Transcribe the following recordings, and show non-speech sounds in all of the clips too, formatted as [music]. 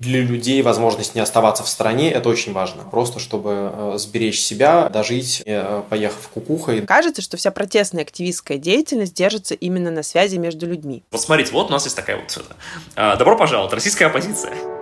Для людей возможность не оставаться в стране – это очень важно. Просто чтобы э, сберечь себя, дожить, э, поехав кукухой. Кажется, что вся протестная активистская деятельность держится именно на связи между людьми. Вот смотрите, вот у нас есть такая вот... Э, добро пожаловать, российская оппозиция.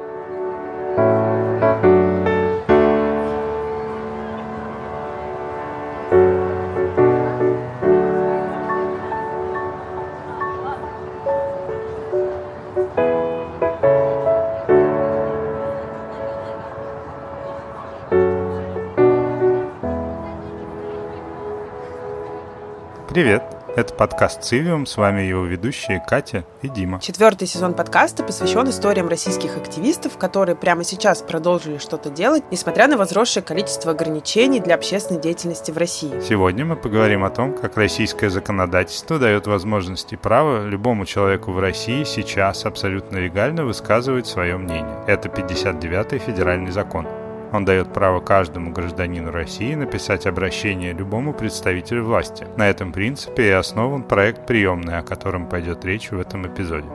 Привет! Это подкаст «Цивиум», с вами его ведущие Катя и Дима. Четвертый сезон подкаста посвящен историям российских активистов, которые прямо сейчас продолжили что-то делать, несмотря на возросшее количество ограничений для общественной деятельности в России. Сегодня мы поговорим о том, как российское законодательство дает возможность и право любому человеку в России сейчас абсолютно легально высказывать свое мнение. Это 59-й федеральный закон. Он дает право каждому гражданину России написать обращение любому представителю власти. На этом принципе и основан проект «Приемная», о котором пойдет речь в этом эпизоде.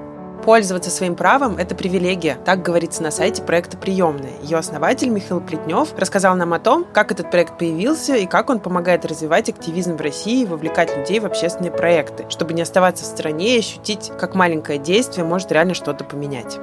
Пользоваться своим правом – это привилегия, так говорится на сайте проекта «Приемная». Ее основатель Михаил Плетнев рассказал нам о том, как этот проект появился и как он помогает развивать активизм в России и вовлекать людей в общественные проекты, чтобы не оставаться в стране и ощутить, как маленькое действие может реально что-то поменять.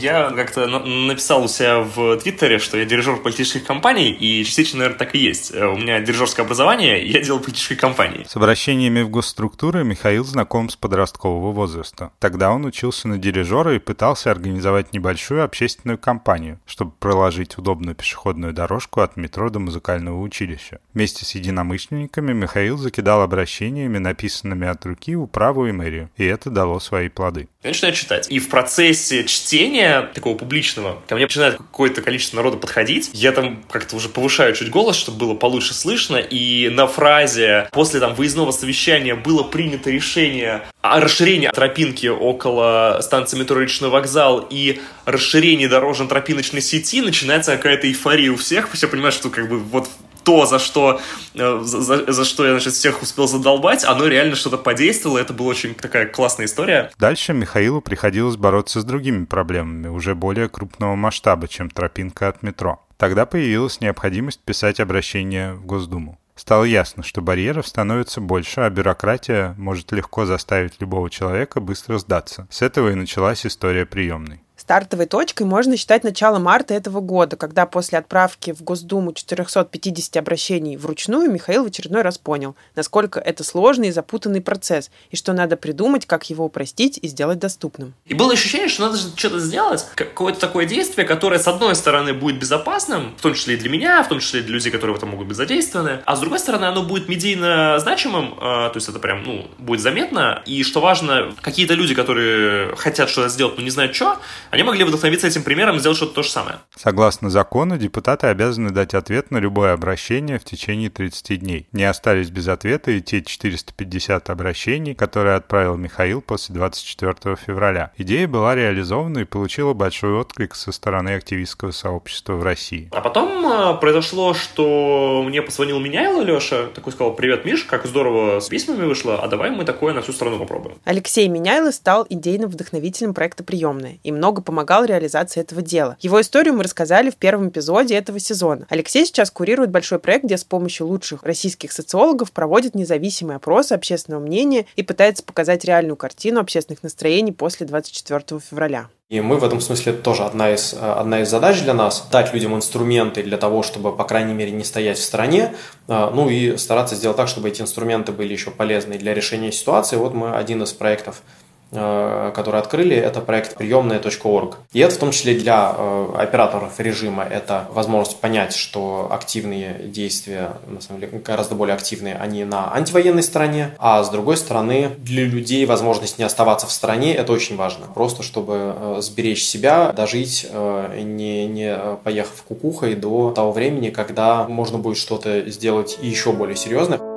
Я как-то написал у себя в Твиттере, что я дирижер политических компаний, и частично, наверное, так и есть. Э, у меня дирижерское образование, и я делал политические компании. С обращениями в госструктуры Михаил знаком с подросткового возраста. Тогда он учился на дирижера и пытался организовать небольшую общественную кампанию, чтобы проложить удобную пешеходную дорожку от метро до музыкального училища. Вместе с единомышленниками Михаил закидал обращениями, написанными от руки, управу и мэрию, и это дало свои плоды. Я начинаю читать. И в процессе чтения такого публичного, ко мне начинает какое-то количество народа подходить, я там как-то уже повышаю чуть голос, чтобы было получше слышно, и на фразе после там выездного совещания было принято решение о расширении тропинки около станции метро Речной вокзал и расширении дорожно-тропиночной сети начинается какая-то эйфория у всех, все понимают, что как бы вот то, за что, э, за, за что я, значит, всех успел задолбать, оно реально что-то подействовало, это была очень такая классная история. Дальше Михаилу приходилось бороться с другими проблемами, уже более крупного масштаба, чем тропинка от метро. Тогда появилась необходимость писать обращение в Госдуму. Стало ясно, что барьеров становится больше, а бюрократия может легко заставить любого человека быстро сдаться. С этого и началась история приемной. Стартовой точкой можно считать начало марта этого года, когда после отправки в Госдуму 450 обращений вручную Михаил в очередной раз понял, насколько это сложный и запутанный процесс, и что надо придумать, как его упростить и сделать доступным. И было ощущение, что надо что-то сделать, какое-то такое действие, которое, с одной стороны, будет безопасным, в том числе и для меня, в том числе и для людей, которые в этом могут быть задействованы, а с другой стороны, оно будет медийно значимым, а, то есть это прям, ну, будет заметно, и что важно, какие-то люди, которые хотят что-то сделать, но не знают что, они могли вдохновиться этим примером и сделать что-то то же самое. Согласно закону, депутаты обязаны дать ответ на любое обращение в течение 30 дней. Не остались без ответа и те 450 обращений, которые отправил Михаил после 24 февраля. Идея была реализована и получила большой отклик со стороны активистского сообщества в России. А потом э, произошло, что мне позвонил Меняйло Леша, такой сказал, привет, Миш, как здорово с письмами вышло, а давай мы такое на всю страну попробуем. Алексей Меняйло стал идейным вдохновителем проекта «Приемная» и много помогал реализации этого дела. Его историю мы рассказали в первом эпизоде этого сезона. Алексей сейчас курирует большой проект, где с помощью лучших российских социологов проводит независимые опросы общественного мнения и пытается показать реальную картину общественных настроений после 24 февраля. И мы в этом смысле тоже одна из, одна из задач для нас – дать людям инструменты для того, чтобы, по крайней мере, не стоять в стороне, а, ну и стараться сделать так, чтобы эти инструменты были еще полезны для решения ситуации. Вот мы один из проектов Э, который открыли, это проект приемная.орг. И это в том числе для э, операторов режима это возможность понять, что активные действия, на самом деле гораздо более активные, они на антивоенной стороне, а с другой стороны для людей возможность не оставаться в стране, это очень важно. Просто чтобы э, сберечь себя, дожить, не, не поехав кукухой до того времени, когда можно будет что-то сделать еще более серьезное.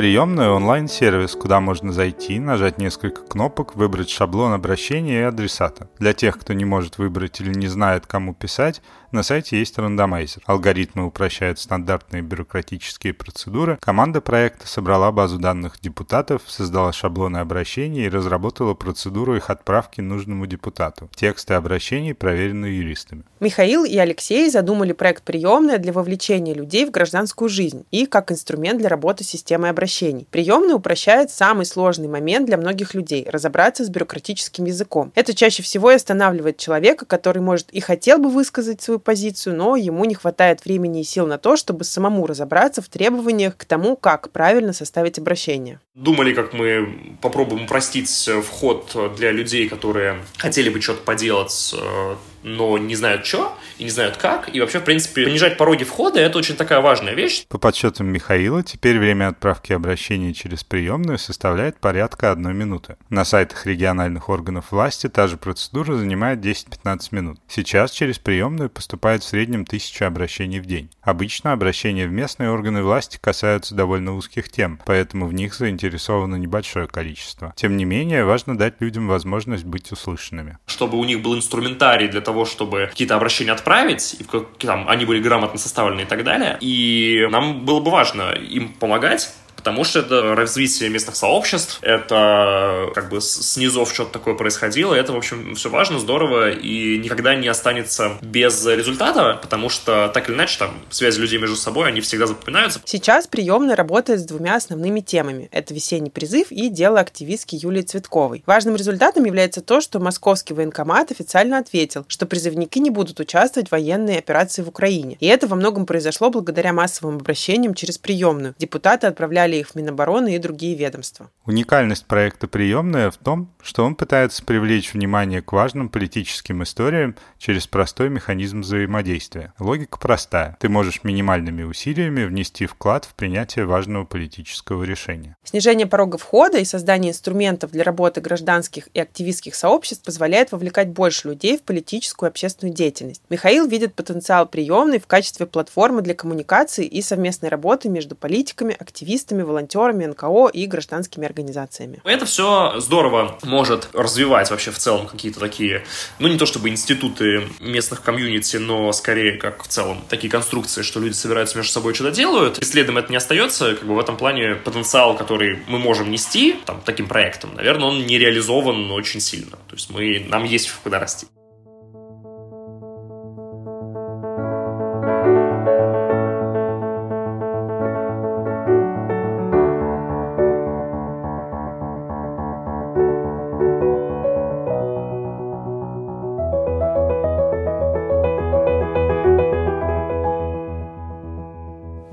Приемная – онлайн-сервис, куда можно зайти, нажать несколько кнопок, выбрать шаблон обращения и адресата. Для тех, кто не может выбрать или не знает, кому писать, на сайте есть рандомайзер. Алгоритмы упрощают стандартные бюрократические процедуры. Команда проекта собрала базу данных депутатов, создала шаблоны обращений и разработала процедуру их отправки нужному депутату. Тексты обращений проверены юристами. Михаил и Алексей задумали проект «Приемная» для вовлечения людей в гражданскую жизнь и как инструмент для работы системы обращений. Приемная упрощает самый сложный момент для многих людей – разобраться с бюрократическим языком. Это чаще всего и останавливает человека, который, может, и хотел бы высказать свою позицию, но ему не хватает времени и сил на то, чтобы самому разобраться в требованиях к тому, как правильно составить обращение. Думали, как мы попробуем упростить вход для людей, которые хотели бы что-то поделать э, но не знают что и не знают как. И вообще, в принципе, понижать пороги входа – это очень такая важная вещь. По подсчетам Михаила, теперь время отправки обращений через приемную составляет порядка одной минуты. На сайтах региональных органов власти та же процедура занимает 10-15 минут. Сейчас через приемную поступает в среднем тысяча обращений в день. Обычно обращения в местные органы власти касаются довольно узких тем, поэтому в них заинтересовано небольшое количество. Тем не менее, важно дать людям возможность быть услышанными. Чтобы у них был инструментарий для того, того, чтобы какие-то обращения отправить, и там, они были грамотно составлены и так далее. И нам было бы важно им помогать, потому что это развитие местных сообществ, это как бы снизов что-то такое происходило, это, в общем, все важно, здорово, и никогда не останется без результата, потому что так или иначе там связи людей между собой, они всегда запоминаются. Сейчас приемная работает с двумя основными темами. Это весенний призыв и дело активистки Юлии Цветковой. Важным результатом является то, что московский военкомат официально ответил, что призывники не будут участвовать в военной операции в Украине. И это во многом произошло благодаря массовым обращениям через приемную. Депутаты отправляли передали их в Минобороны и другие ведомства. Уникальность проекта «Приемная» в том, что он пытается привлечь внимание к важным политическим историям через простой механизм взаимодействия. Логика простая. Ты можешь минимальными усилиями внести вклад в принятие важного политического решения. Снижение порога входа и создание инструментов для работы гражданских и активистских сообществ позволяет вовлекать больше людей в политическую и общественную деятельность. Михаил видит потенциал приемной в качестве платформы для коммуникации и совместной работы между политиками, активистами, активистами, волонтерами, НКО и гражданскими организациями. Это все здорово может развивать вообще в целом какие-то такие, ну не то чтобы институты местных комьюнити, но скорее как в целом такие конструкции, что люди собираются между собой что-то делают. И следом это не остается, как бы в этом плане потенциал, который мы можем нести там, таким проектом, наверное, он не реализован очень сильно. То есть мы, нам есть куда расти.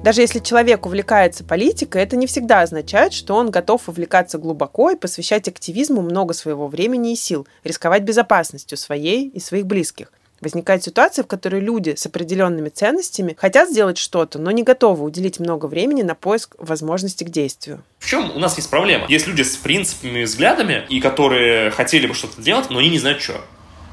Даже если человек увлекается политикой, это не всегда означает, что он готов увлекаться глубоко и посвящать активизму много своего времени и сил, рисковать безопасностью своей и своих близких. Возникает ситуация, в которой люди с определенными ценностями хотят сделать что-то, но не готовы уделить много времени на поиск возможности к действию. В чем у нас есть проблема? Есть люди с принципами, взглядами, и которые хотели бы что-то делать, но они не знают, что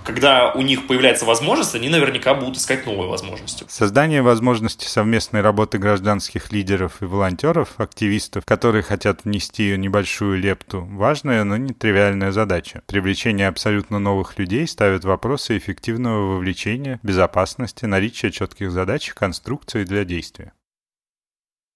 когда у них появляется возможность, они наверняка будут искать новые возможности. Создание возможности совместной работы гражданских лидеров и волонтеров, активистов, которые хотят внести небольшую лепту, важная, но не тривиальная задача. Привлечение абсолютно новых людей ставит вопросы эффективного вовлечения, безопасности, наличия четких задач конструкции для действия.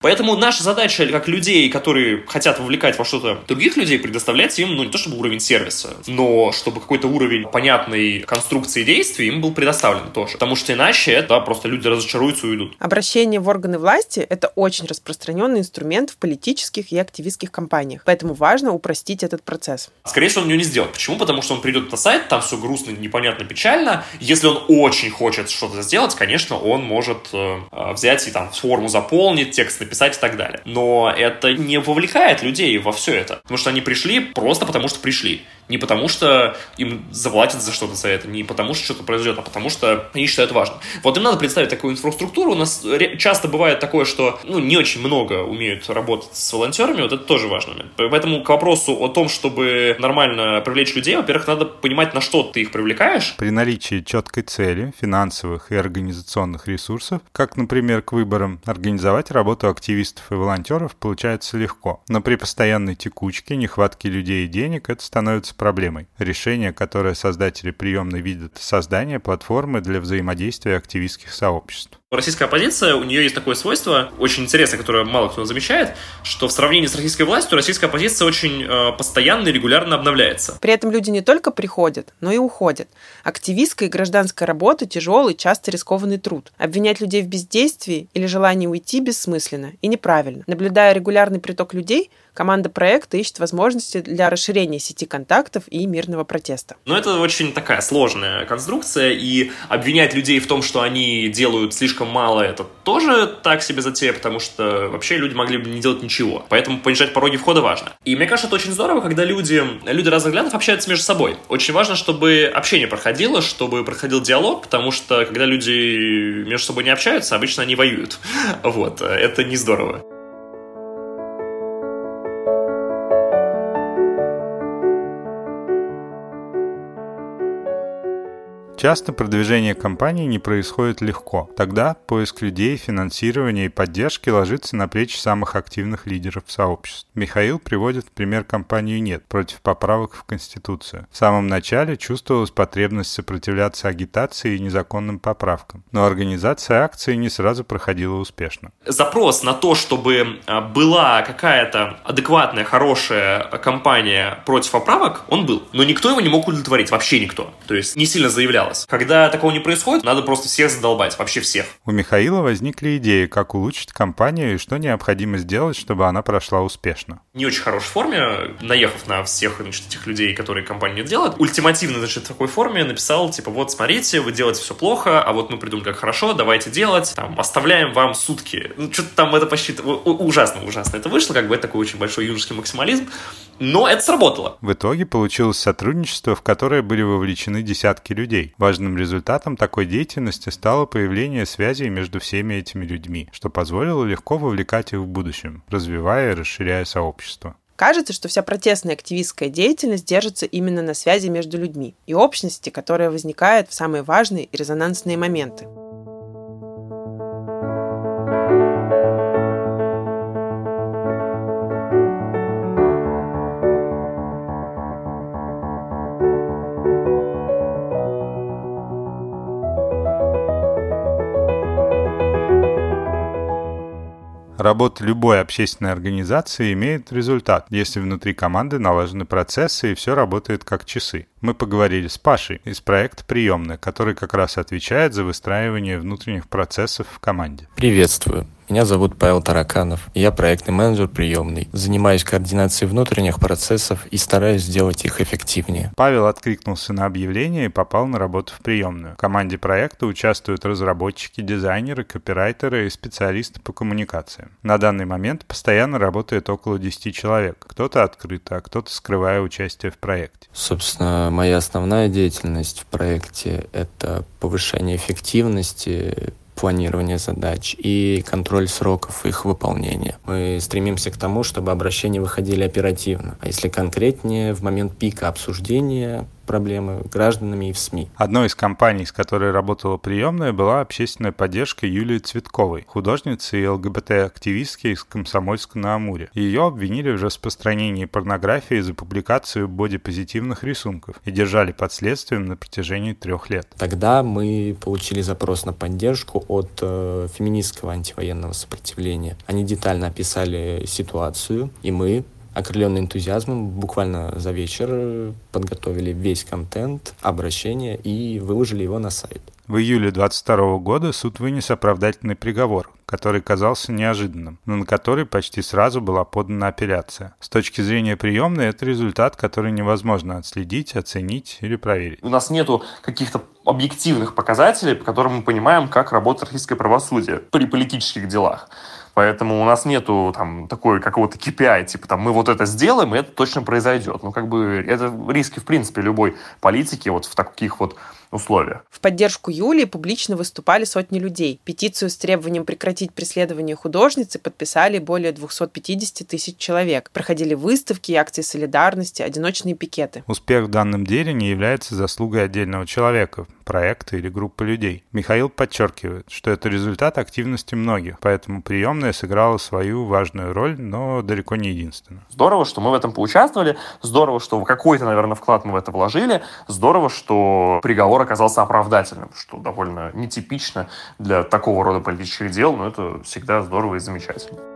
Поэтому наша задача, как людей, которые хотят вовлекать во что-то других людей, предоставлять им, ну, не то чтобы уровень сервиса, но чтобы какой-то уровень понятной конструкции действий им был предоставлен тоже. Потому что иначе это просто люди разочаруются и уйдут. Обращение в органы власти – это очень распространенный инструмент в политических и активистских кампаниях. Поэтому важно упростить этот процесс. Скорее всего, он ее не сделает. Почему? Потому что он придет на сайт, там все грустно, непонятно, печально. Если он очень хочет что-то сделать, конечно, он может э, взять и там форму заполнить, текст написать и так далее. Но это не вовлекает людей во все это. Потому что они пришли просто потому, что пришли. Не потому, что им заплатят за что-то за это, не потому, что что-то произойдет, а потому, что они считают важным. Вот им надо представить такую инфраструктуру. У нас часто бывает такое, что ну, не очень много умеют работать с волонтерами, вот это тоже момент. Поэтому к вопросу о том, чтобы нормально привлечь людей, во-первых, надо понимать, на что ты их привлекаешь. При наличии четкой цели, финансовых и организационных ресурсов, как, например, к выборам, организовать работу активистов и волонтеров получается легко, но при постоянной текучке, нехватке людей и денег это становится проблемой. Решение, которое создатели приемной видят, создание платформы для взаимодействия активистских сообществ. Российская оппозиция, у нее есть такое свойство, очень интересное, которое мало кто замечает, что в сравнении с российской властью российская оппозиция очень э, постоянно и регулярно обновляется. При этом люди не только приходят, но и уходят. Активистская и гражданская работа – тяжелый, часто рискованный труд. Обвинять людей в бездействии или желании уйти бессмысленно и неправильно. Наблюдая регулярный приток людей, команда проекта ищет возможности для расширения сети контактов и мирного протеста. Но это очень такая сложная конструкция, и обвинять людей в том, что они делают слишком мало, это тоже так себе затея, потому что вообще люди могли бы не делать ничего. Поэтому понижать пороги входа важно. И мне кажется, это очень здорово, когда люди, люди разных взглядов общаются между собой. Очень важно, чтобы общение проходило, чтобы проходил диалог, потому что когда люди между собой не общаются, обычно они воюют. [laughs] Вот, это не здорово. Часто продвижение компании не происходит легко. Тогда поиск людей, финансирования и поддержки ложится на плечи самых активных лидеров сообществ. Михаил приводит в пример компанию «Нет» против поправок в Конституцию. В самом начале чувствовалась потребность сопротивляться агитации и незаконным поправкам, но организация акции не сразу проходила успешно. Запрос на то, чтобы а, была какая-то адекватная, хорошая компания против поправок, он был. Но никто его не мог удовлетворить, вообще никто. То есть не сильно заявлял боялась. Когда такого не происходит, надо просто всех задолбать, вообще всех. У Михаила возникли идеи, как улучшить компанию и что необходимо сделать, чтобы она прошла успешно. Не очень хорошей форме, наехав на всех значит, этих людей, которые компанию делают, ультимативно, значит, в такой форме написал, типа, вот, смотрите, вы делаете все плохо, а вот мы придумали, как хорошо, давайте делать, там, оставляем вам сутки. Ну, что-то там это почти ужасно, ужасно это вышло, как бы это такой очень большой юношеский максимализм, но это сработало. В итоге получилось сотрудничество, в которое были вовлечены десятки людей. Важным результатом такой деятельности стало появление связей между всеми этими людьми, что позволило легко вовлекать их в будущем, развивая и расширяя сообщество. Кажется, что вся протестная активистская деятельность держится именно на связи между людьми и общности, которая возникает в самые важные и резонансные моменты. Работа любой общественной организации имеет результат, если внутри команды налажены процессы и все работает как часы. Мы поговорили с Пашей из проекта «Приемная», который как раз отвечает за выстраивание внутренних процессов в команде. Приветствую. Меня зовут Павел Тараканов. Я проектный менеджер приемный. Занимаюсь координацией внутренних процессов и стараюсь сделать их эффективнее. Павел откликнулся на объявление и попал на работу в приемную. В команде проекта участвуют разработчики, дизайнеры, копирайтеры и специалисты по коммуникациям. На данный момент постоянно работает около 10 человек. Кто-то открыто, а кто-то скрывая участие в проекте. Собственно, моя основная деятельность в проекте — это повышение эффективности, планирование задач и контроль сроков их выполнения. Мы стремимся к тому, чтобы обращения выходили оперативно. А если конкретнее, в момент пика обсуждения проблемы гражданами и в СМИ. Одной из компаний, с которой работала приемная, была общественная поддержка Юлии Цветковой, художницы и ЛГБТ-активистки из Комсомольска на Амуре. Ее обвинили в распространении порнографии за публикацию бодипозитивных рисунков и держали под следствием на протяжении трех лет. Тогда мы получили запрос на поддержку от э, феминистского антивоенного сопротивления. Они детально описали ситуацию, и мы окрыленные энтузиазмом, буквально за вечер подготовили весь контент, обращение и выложили его на сайт. В июле 22 года суд вынес оправдательный приговор, который казался неожиданным, но на который почти сразу была подана апелляция. С точки зрения приемной, это результат, который невозможно отследить, оценить или проверить. У нас нету каких-то объективных показателей, по которым мы понимаем, как работает российское правосудие при политических делах. Поэтому у нас нету там такой какого-то KPI, типа там мы вот это сделаем, и это точно произойдет. Ну, как бы это риски, в принципе, любой политики вот в таких вот условиях. В поддержку Юлии публично выступали сотни людей. Петицию с требованием прекратить преследование художницы подписали более 250 тысяч человек. Проходили выставки, акции солидарности, одиночные пикеты. Успех в данном деле не является заслугой отдельного человека. проекта или группы людей. Михаил подчеркивает, что это результат активности многих, поэтому приемная сыграла свою важную роль, но далеко не единственную. Здорово, что мы в этом поучаствовали, здорово, что какой-то, наверное, вклад мы в это вложили, здорово, что приговор оказался оправдательным, что довольно нетипично для такого рода политических дел, но это всегда здорово и замечательно.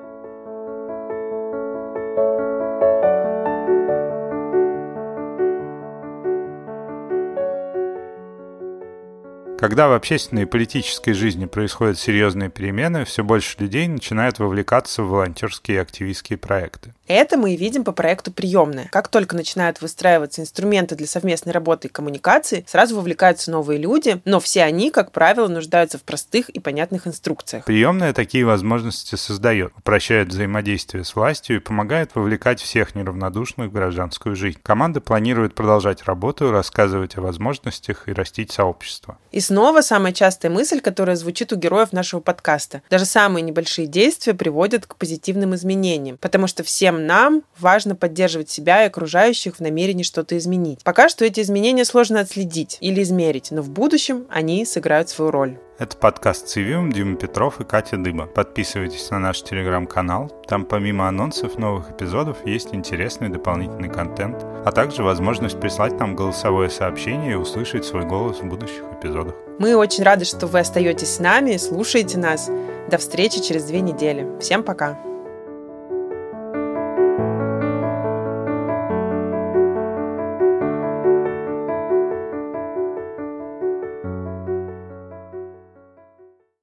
Когда в общественной и политической жизни происходят серьезные перемены, все больше людей начинают вовлекаться в волонтерские и активистские проекты. Это мы и видим по проекту «Приемная». Как только начинают выстраиваться инструменты для совместной работы и коммуникации, сразу вовлекаются новые люди, но все они, как правило, нуждаются в простых и понятных инструкциях. Приемная такие возможности создает, упрощает взаимодействие с властью и помогает вовлекать всех неравнодушных в гражданскую жизнь. Команда планирует продолжать работу, рассказывать о возможностях и растить сообщество. И снова самая частая мысль, которая звучит у героев нашего подкаста. Даже самые небольшие действия приводят к позитивным изменениям, потому что всем нам важно поддерживать себя и окружающих в намерении что-то изменить. Пока что эти изменения сложно отследить или измерить, но в будущем они сыграют свою роль. Это подкаст «Цивиум», Дима Петров и Катя Дыба. Подписывайтесь на наш телеграм-канал. Там помимо анонсов новых эпизодов есть интересный дополнительный контент, а также возможность прислать нам голосовое сообщение и услышать свой голос в будущих эпизодах. Мы очень рады, что вы остаетесь с нами, слушаете нас. До встречи через две недели. Всем пока!